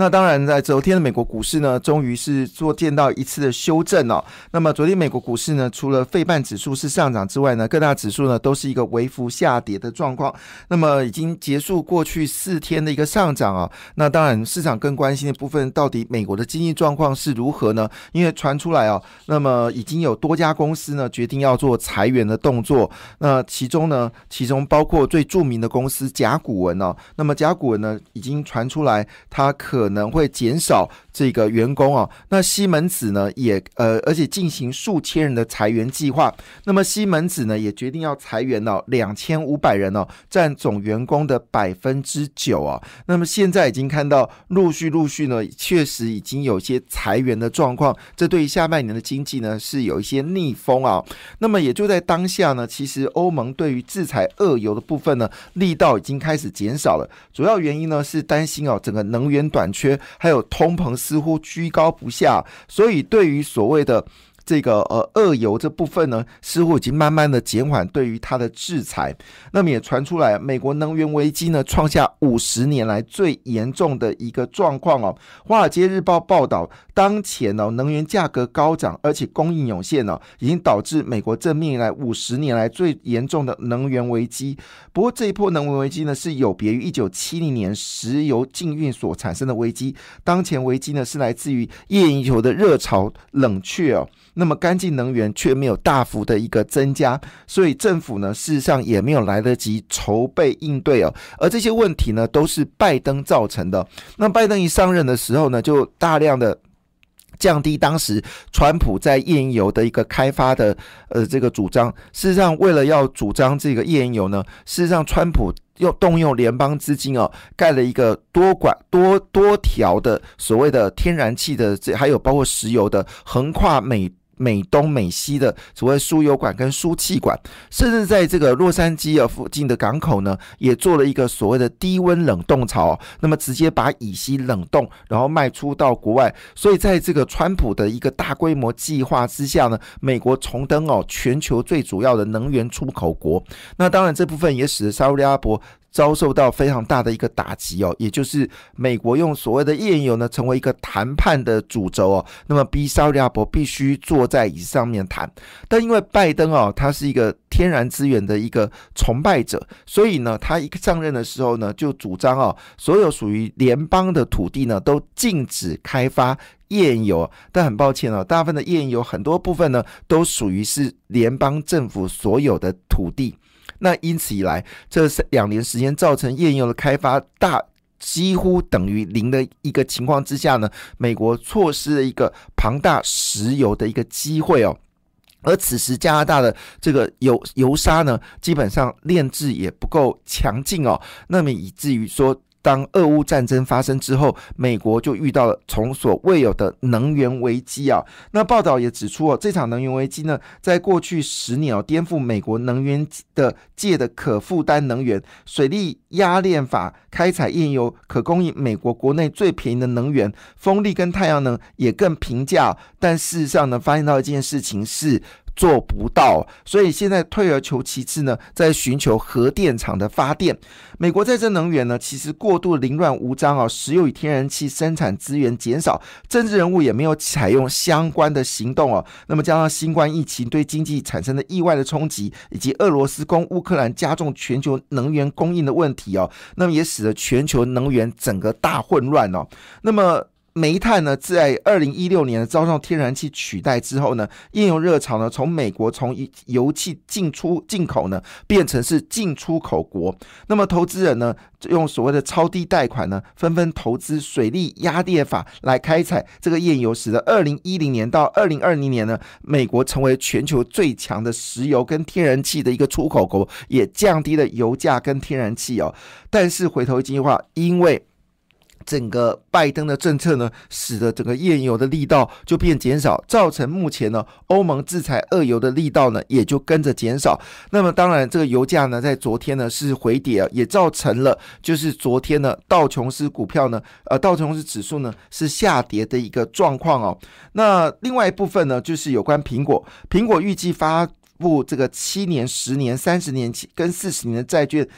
那当然，在昨天的美国股市呢，终于是做见到一次的修正哦。那么昨天美国股市呢，除了费半指数是上涨之外呢，各大指数呢都是一个微幅下跌的状况。那么已经结束过去四天的一个上涨啊。那当然，市场更关心的部分，到底美国的经济状况是如何呢？因为传出来哦，那么已经有多家公司呢决定要做裁员的动作。那其中呢，其中包括最著名的公司甲骨文哦。那么甲骨文呢，已经传出来它可能会减少这个员工啊，那西门子呢也呃，而且进行数千人的裁员计划。那么西门子呢也决定要裁员哦，两千五百人哦，占总员工的百分之九啊。那么现在已经看到陆续陆续呢，确实已经有些裁员的状况。这对于下半年的经济呢是有一些逆风啊。那么也就在当下呢，其实欧盟对于制裁俄油的部分呢，力道已经开始减少了。主要原因呢是担心哦，整个能源短。缺还有通膨似乎居高不下，所以对于所谓的。这个呃，俄油这部分呢，似乎已经慢慢的减缓对于它的制裁。那么也传出来，美国能源危机呢，创下五十年来最严重的一个状况哦。华尔街日报报道，当前呢，能源价格高涨，而且供应有限呢，已经导致美国正面临来五十年来最严重的能源危机。不过这一波能源危机呢，是有别于一九七零年石油禁运所产生的危机。当前危机呢，是来自于页岩油的热潮冷却哦。那么干净能源却没有大幅的一个增加，所以政府呢事实上也没有来得及筹备应对哦。而这些问题呢都是拜登造成的。那拜登一上任的时候呢，就大量的降低当时川普在页岩油的一个开发的呃这个主张。事实上，为了要主张这个页岩油呢，事实上川普又动用联邦资金哦，盖了一个多管多多条的所谓的天然气的这还有包括石油的横跨美。美东美西的所谓输油管跟输气管，甚至在这个洛杉矶啊附近的港口呢，也做了一个所谓的低温冷冻槽，那么直接把乙烯冷冻，然后卖出到国外。所以在这个川普的一个大规模计划之下呢，美国重登哦全球最主要的能源出口国。那当然这部分也使得沙特阿拉伯。遭受到非常大的一个打击哦，也就是美国用所谓的页岩油呢，成为一个谈判的主轴哦，那么逼沙特阿拉伯必须坐在椅子上面谈。但因为拜登哦，他是一个天然资源的一个崇拜者，所以呢，他一上任的时候呢，就主张哦，所有属于联邦的土地呢，都禁止开发页岩油。但很抱歉哦，大部分的页岩油很多部分呢，都属于是联邦政府所有的土地。那因此以来，这两年时间造成页岩油的开发大几乎等于零的一个情况之下呢，美国错失了一个庞大石油的一个机会哦。而此时加拿大的这个油油砂呢，基本上炼制也不够强劲哦，那么以至于说。当俄乌战争发生之后，美国就遇到了从所未有的能源危机啊。那报道也指出哦，这场能源危机呢，在过去十年哦，颠覆美国能源的界的可负担能源水力压炼法开采页油，可供应美国国内最便宜的能源，风力跟太阳能也更平价。但事实上呢，发现到一件事情是。做不到，所以现在退而求其次呢，在寻求核电厂的发电。美国再生能源呢，其实过度凌乱无章啊，石油与天然气生产资源减少，政治人物也没有采用相关的行动哦。那么加上新冠疫情对经济产生的意外的冲击，以及俄罗斯攻乌克兰加重全球能源供应的问题哦，那么也使得全球能源整个大混乱哦。那么煤炭呢，在二零一六年遭受天然气取代之后呢，页油热潮呢，从美国从油气进出进口呢，变成是进出口国。那么投资人呢，用所谓的超低贷款呢，纷纷投资水利压电法来开采这个页油，使得二零一零年到二零二零年呢，美国成为全球最强的石油跟天然气的一个出口国，也降低了油价跟天然气哦。但是回头一句话，因为整个拜登的政策呢，使得整个页油的力道就变减少，造成目前呢欧盟制裁俄油的力道呢也就跟着减少。那么当然，这个油价呢在昨天呢是回跌啊，也造成了就是昨天呢道琼斯股票呢呃道琼斯指数呢是下跌的一个状况哦。那另外一部分呢就是有关苹果，苹果预计发布这个七年、十年、三十年期跟四十年的债券。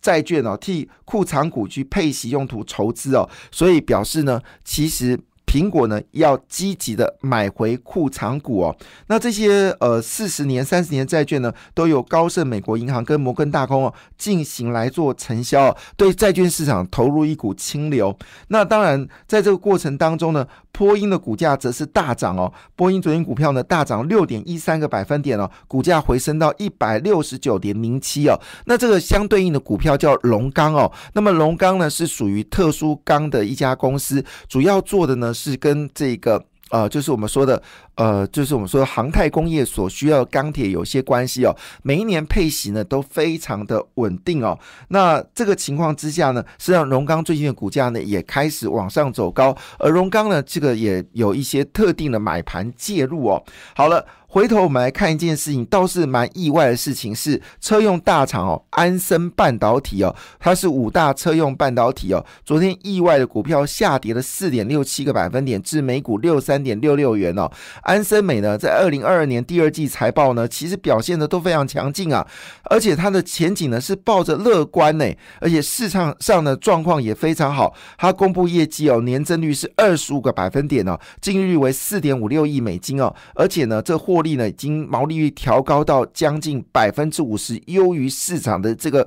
债券哦，替库藏股去配息用途筹资哦，所以表示呢，其实。苹果呢要积极的买回库藏股哦，那这些呃四十年、三十年债券呢，都有高盛美国银行跟摩根大通哦进行来做承销，对债券市场投入一股清流。那当然在这个过程当中呢，波音的股价则是大涨哦，波音昨天股票呢大涨六点一三个百分点哦，股价回升到一百六十九点零七哦。那这个相对应的股票叫龙钢哦，那么龙钢呢是属于特殊钢的一家公司，主要做的呢。是跟这个呃，就是我们说的呃，就是我们说航太工业所需要的钢铁有些关系哦。每一年配息呢都非常的稳定哦。那这个情况之下呢，实际上荣钢最近的股价呢也开始往上走高，而荣钢呢这个也有一些特定的买盘介入哦。好了。回头我们来看一件事情，倒是蛮意外的事情是，车用大厂哦，安森半导体哦，它是五大车用半导体哦，昨天意外的股票下跌了四点六七个百分点，至每股六三点六六元哦。安森美呢，在二零二二年第二季财报呢，其实表现的都非常强劲啊，而且它的前景呢是抱着乐观呢，而且市场上的状况也非常好。它公布业绩哦，年增率是二十五个百分点哦，净利率为四点五六亿美金哦，而且呢，这获利呢，已经毛利率调高到将近百分之五十，优于市场的这个。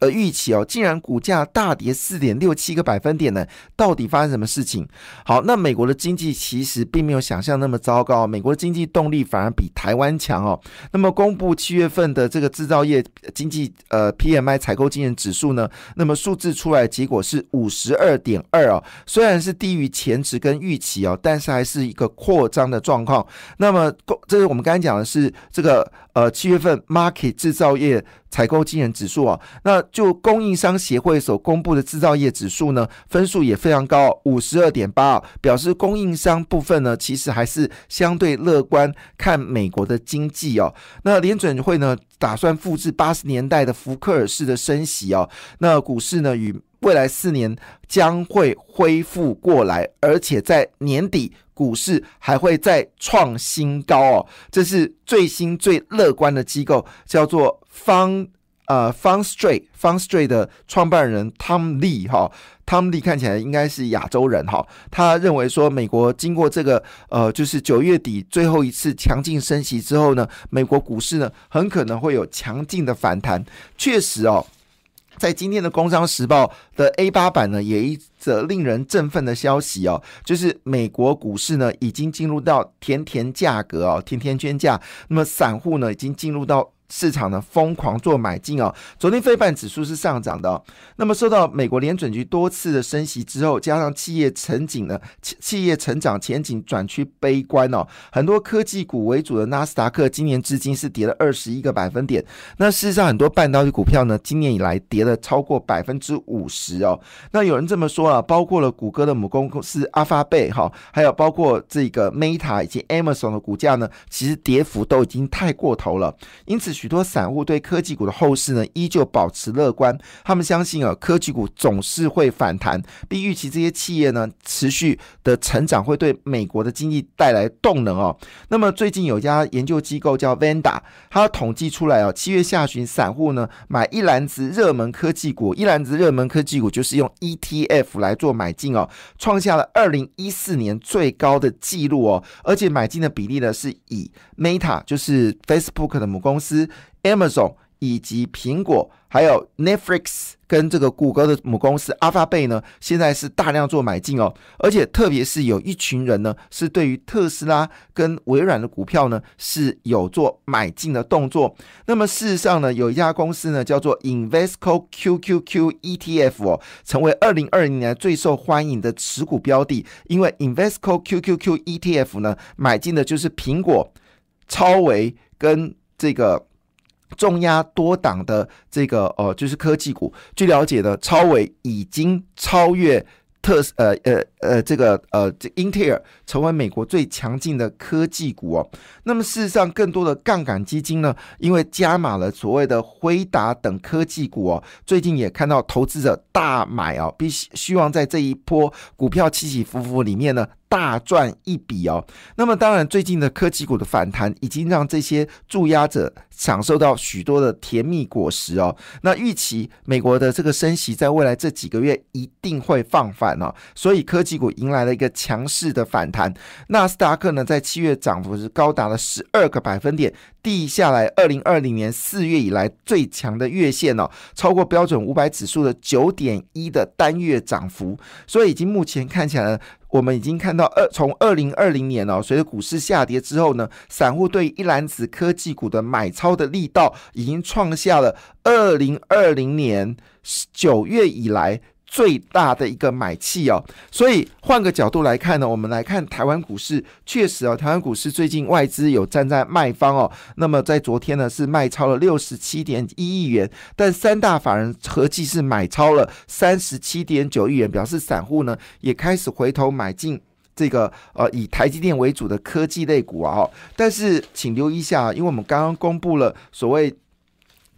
呃，预期哦，竟然股价大跌四点六七个百分点呢？到底发生什么事情？好，那美国的经济其实并没有想象那么糟糕，美国的经济动力反而比台湾强哦。那么公布七月份的这个制造业经济呃 PMI 采购经验指数呢？那么数字出来结果是五十二点二哦，虽然是低于前值跟预期哦，但是还是一个扩张的状况。那么，这是我们刚才讲的是这个呃七月份 Market 制造业。采购经验指数啊，那就供应商协会所公布的制造业指数呢，分数也非常高，五十二点八，表示供应商部分呢，其实还是相对乐观看美国的经济哦。那联准会呢，打算复制八十年代的福克尔式的升息哦。那股市呢，与未来四年将会恢复过来，而且在年底股市还会再创新高哦。这是最新最乐观的机构，叫做。方呃方 straight 方 straight 的创办人 Tom Lee 哈，Tom Lee 看起来应该是亚洲人哈，他认为说美国经过这个呃就是九月底最后一次强劲升息之后呢，美国股市呢很可能会有强劲的反弹。确实哦，在今天的《工商时报》的 A 八版呢，也一则令人振奋的消息哦，就是美国股市呢已经进入到甜甜价格哦，甜甜圈价，那么散户呢已经进入到。市场呢疯狂做买进哦，昨天非半指数是上涨的。那么受到美国联准局多次的升息之后，加上企业前景呢，企企业成长前景转趋悲观哦，很多科技股为主的纳斯达克今年至今是跌了二十一个百分点。那事实上，很多半导体股票呢，今年以来跌了超过百分之五十哦。那有人这么说啊，包括了谷歌的母公司阿发贝哈，还有包括这个 Meta 以及 Amazon 的股价呢，其实跌幅都已经太过头了，因此。许多散户对科技股的后市呢，依旧保持乐观。他们相信啊，科技股总是会反弹，并预期这些企业呢，持续的成长会对美国的经济带来动能哦。那么最近有家研究机构叫 Vanda，它统计出来哦，七月下旬散户呢买一篮子热门科技股，一篮子热门科技股就是用 ETF 来做买进哦，创下了二零一四年最高的纪录哦，而且买进的比例呢是以 Meta，就是 Facebook 的母公司。Amazon 以及苹果，还有 Netflix 跟这个谷歌的母公司 Alphabet 呢，现在是大量做买进哦，而且特别是有一群人呢，是对于特斯拉跟微软的股票呢是有做买进的动作。那么事实上呢，有一家公司呢叫做 Invesco QQQ ETF 哦，成为二零二零年最受欢迎的持股标的，因为 Invesco QQQ ETF 呢买进的就是苹果、超维跟这个。重压多档的这个呃，就是科技股。据了解呢，超伟已经超越。特呃呃呃这个呃这英特尔成为美国最强劲的科技股哦。那么事实上，更多的杠杆基金呢，因为加码了所谓的辉达等科技股哦，最近也看到投资者大买哦，必须希望在这一波股票起起伏伏里面呢。大赚一笔哦，那么当然，最近的科技股的反弹已经让这些注压者享受到许多的甜蜜果实哦。那预期美国的这个升息在未来这几个月一定会放缓哦，所以科技股迎来了一个强势的反弹。纳斯达克呢，在七月涨幅是高达了十二个百分点，递下来二零二零年四月以来最强的月线哦，超过标准五百指数的九点一的单月涨幅，所以已经目前看起来。我们已经看到二从二零二零年哦，随着股市下跌之后呢，散户对一篮子科技股的买超的力道已经创下了二零二零年九月以来。最大的一个买气哦，所以换个角度来看呢，我们来看台湾股市，确实哦，台湾股市最近外资有站在卖方哦，那么在昨天呢是卖超了六十七点一亿元，但三大法人合计是买超了三十七点九亿元，表示散户呢也开始回头买进这个呃以台积电为主的科技类股啊，但是请留意一下，因为我们刚刚公布了所谓。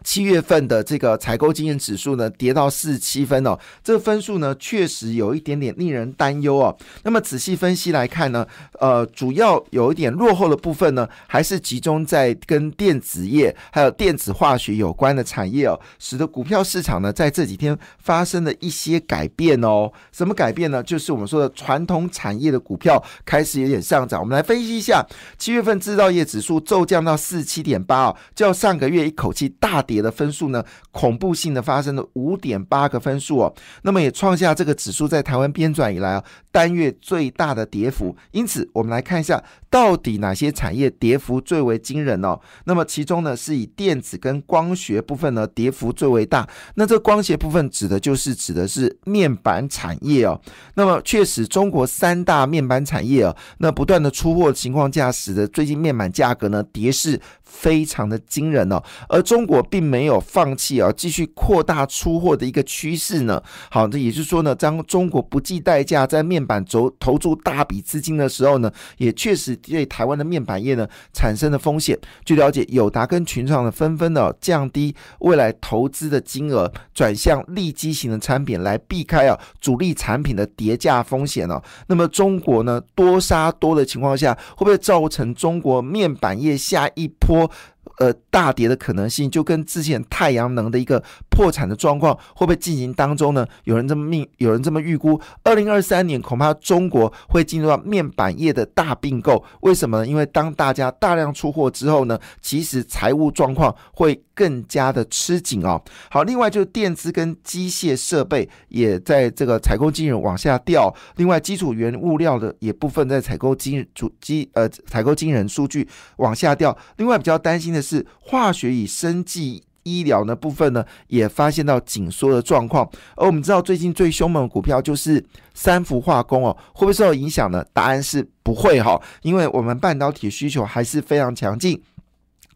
七月份的这个采购经验指数呢，跌到四十七分哦，这个分数呢确实有一点点令人担忧哦。那么仔细分析来看呢，呃，主要有一点落后的部分呢，还是集中在跟电子业还有电子化学有关的产业哦，使得股票市场呢在这几天发生了一些改变哦。什么改变呢？就是我们说的传统产业的股票开始有点上涨。我们来分析一下，七月份制造业指数骤降到四十七点八哦，较上个月一口气大。跌的分数呢，恐怖性的发生了五点八个分数哦，那么也创下这个指数在台湾编转以来啊单月最大的跌幅。因此，我们来看一下到底哪些产业跌幅最为惊人哦。那么其中呢，是以电子跟光学部分呢跌幅最为大。那这光学部分指的就是指的是面板产业哦。那么确实，中国三大面板产业哦，那不断的出货情况下，使得最近面板价格呢跌势非常的惊人哦。而中国并没有放弃啊，继续扩大出货的一个趋势呢。好，这也就是说呢，当中国不计代价在面板投投注大笔资金的时候呢，也确实对台湾的面板业呢产生了风险。据了解，友达跟群创呢纷纷的降低未来投资的金额，转向利基型的产品来避开啊主力产品的叠价风险哦。那么中国呢多杀多的情况下，会不会造成中国面板业下一波？呃，大跌的可能性就跟之前太阳能的一个破产的状况会不会进行当中呢？有人这么命，有人这么预估，二零二三年恐怕中国会进入到面板业的大并购。为什么呢？因为当大家大量出货之后呢，其实财务状况会更加的吃紧哦。好，另外就是电子跟机械设备也在这个采购金人往下掉。另外，基础原物料的也部分在采购金主机呃采购金人数据往下掉。另外比较担心的。是化学与生技医疗的部分呢，也发现到紧缩的状况。而我们知道最近最凶猛的股票就是三氟化工哦，会不会受到影响呢？答案是不会哈，因为我们半导体需求还是非常强劲。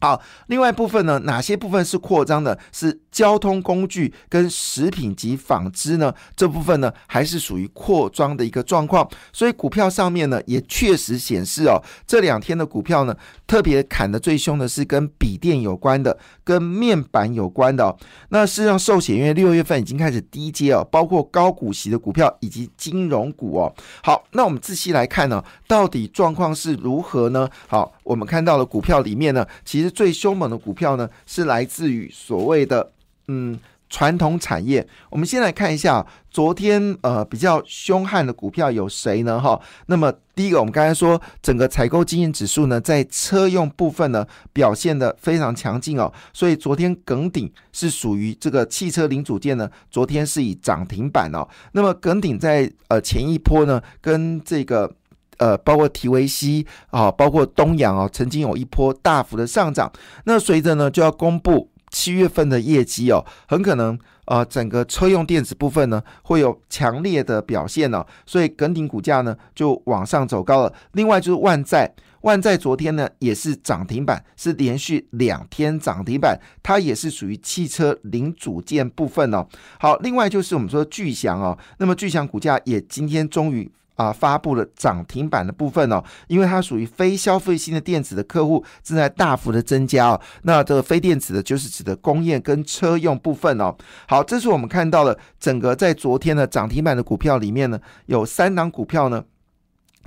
好，另外部分呢，哪些部分是扩张的？是交通工具跟食品及纺织呢？这部分呢，还是属于扩张的一个状况。所以股票上面呢，也确实显示哦，这两天的股票呢，特别砍的最凶的是跟笔电有关的，跟面板有关的。哦。那事实上，寿险因为六月份已经开始低阶哦，包括高股息的股票以及金融股哦。好，那我们仔细来看呢，到底状况是如何呢？好，我们看到了股票里面呢，其实。最凶猛的股票呢，是来自于所谓的嗯传统产业。我们先来看一下昨天呃比较凶悍的股票有谁呢？哈，那么第一个，我们刚才说整个采购经验指数呢，在车用部分呢表现的非常强劲哦，所以昨天耿鼎是属于这个汽车零组件呢，昨天是以涨停板哦。那么耿鼎在呃前一波呢，跟这个。呃，包括提维西啊，包括东阳啊，曾经有一波大幅的上涨。那随着呢，就要公布七月份的业绩哦，很可能呃整个车用电子部分呢会有强烈的表现呢，所以耿鼎股价呢就往上走高了。另外就是万载。万在昨天呢也是涨停板，是连续两天涨停板，它也是属于汽车零组件部分哦。好，另外就是我们说巨翔哦，那么巨翔股价也今天终于啊发布了涨停板的部分哦，因为它属于非消费性的电子的客户正在大幅的增加哦。那这个非电子的，就是指的工业跟车用部分哦。好，这是我们看到的整个在昨天的涨停板的股票里面呢，有三档股票呢。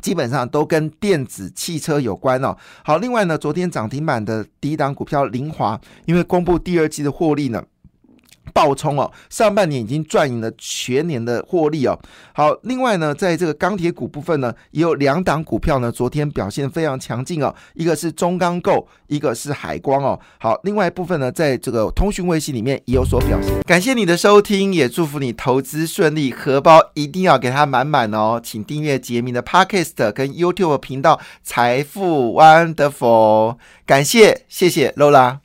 基本上都跟电子汽车有关哦。好，另外呢，昨天涨停板的第一档股票凌华，因为公布第二季的获利呢。爆冲哦！上半年已经赚赢了全年的获利哦。好，另外呢，在这个钢铁股部分呢，也有两档股票呢，昨天表现非常强劲哦。一个是中钢构，一个是海光哦。好，另外一部分呢，在这个通讯卫星里面也有所表现。感谢你的收听，也祝福你投资顺利，荷包一定要给它满满哦。请订阅杰明的 Podcast 跟 YouTube 频道财富 Wonderful。感谢，谢谢 Lola。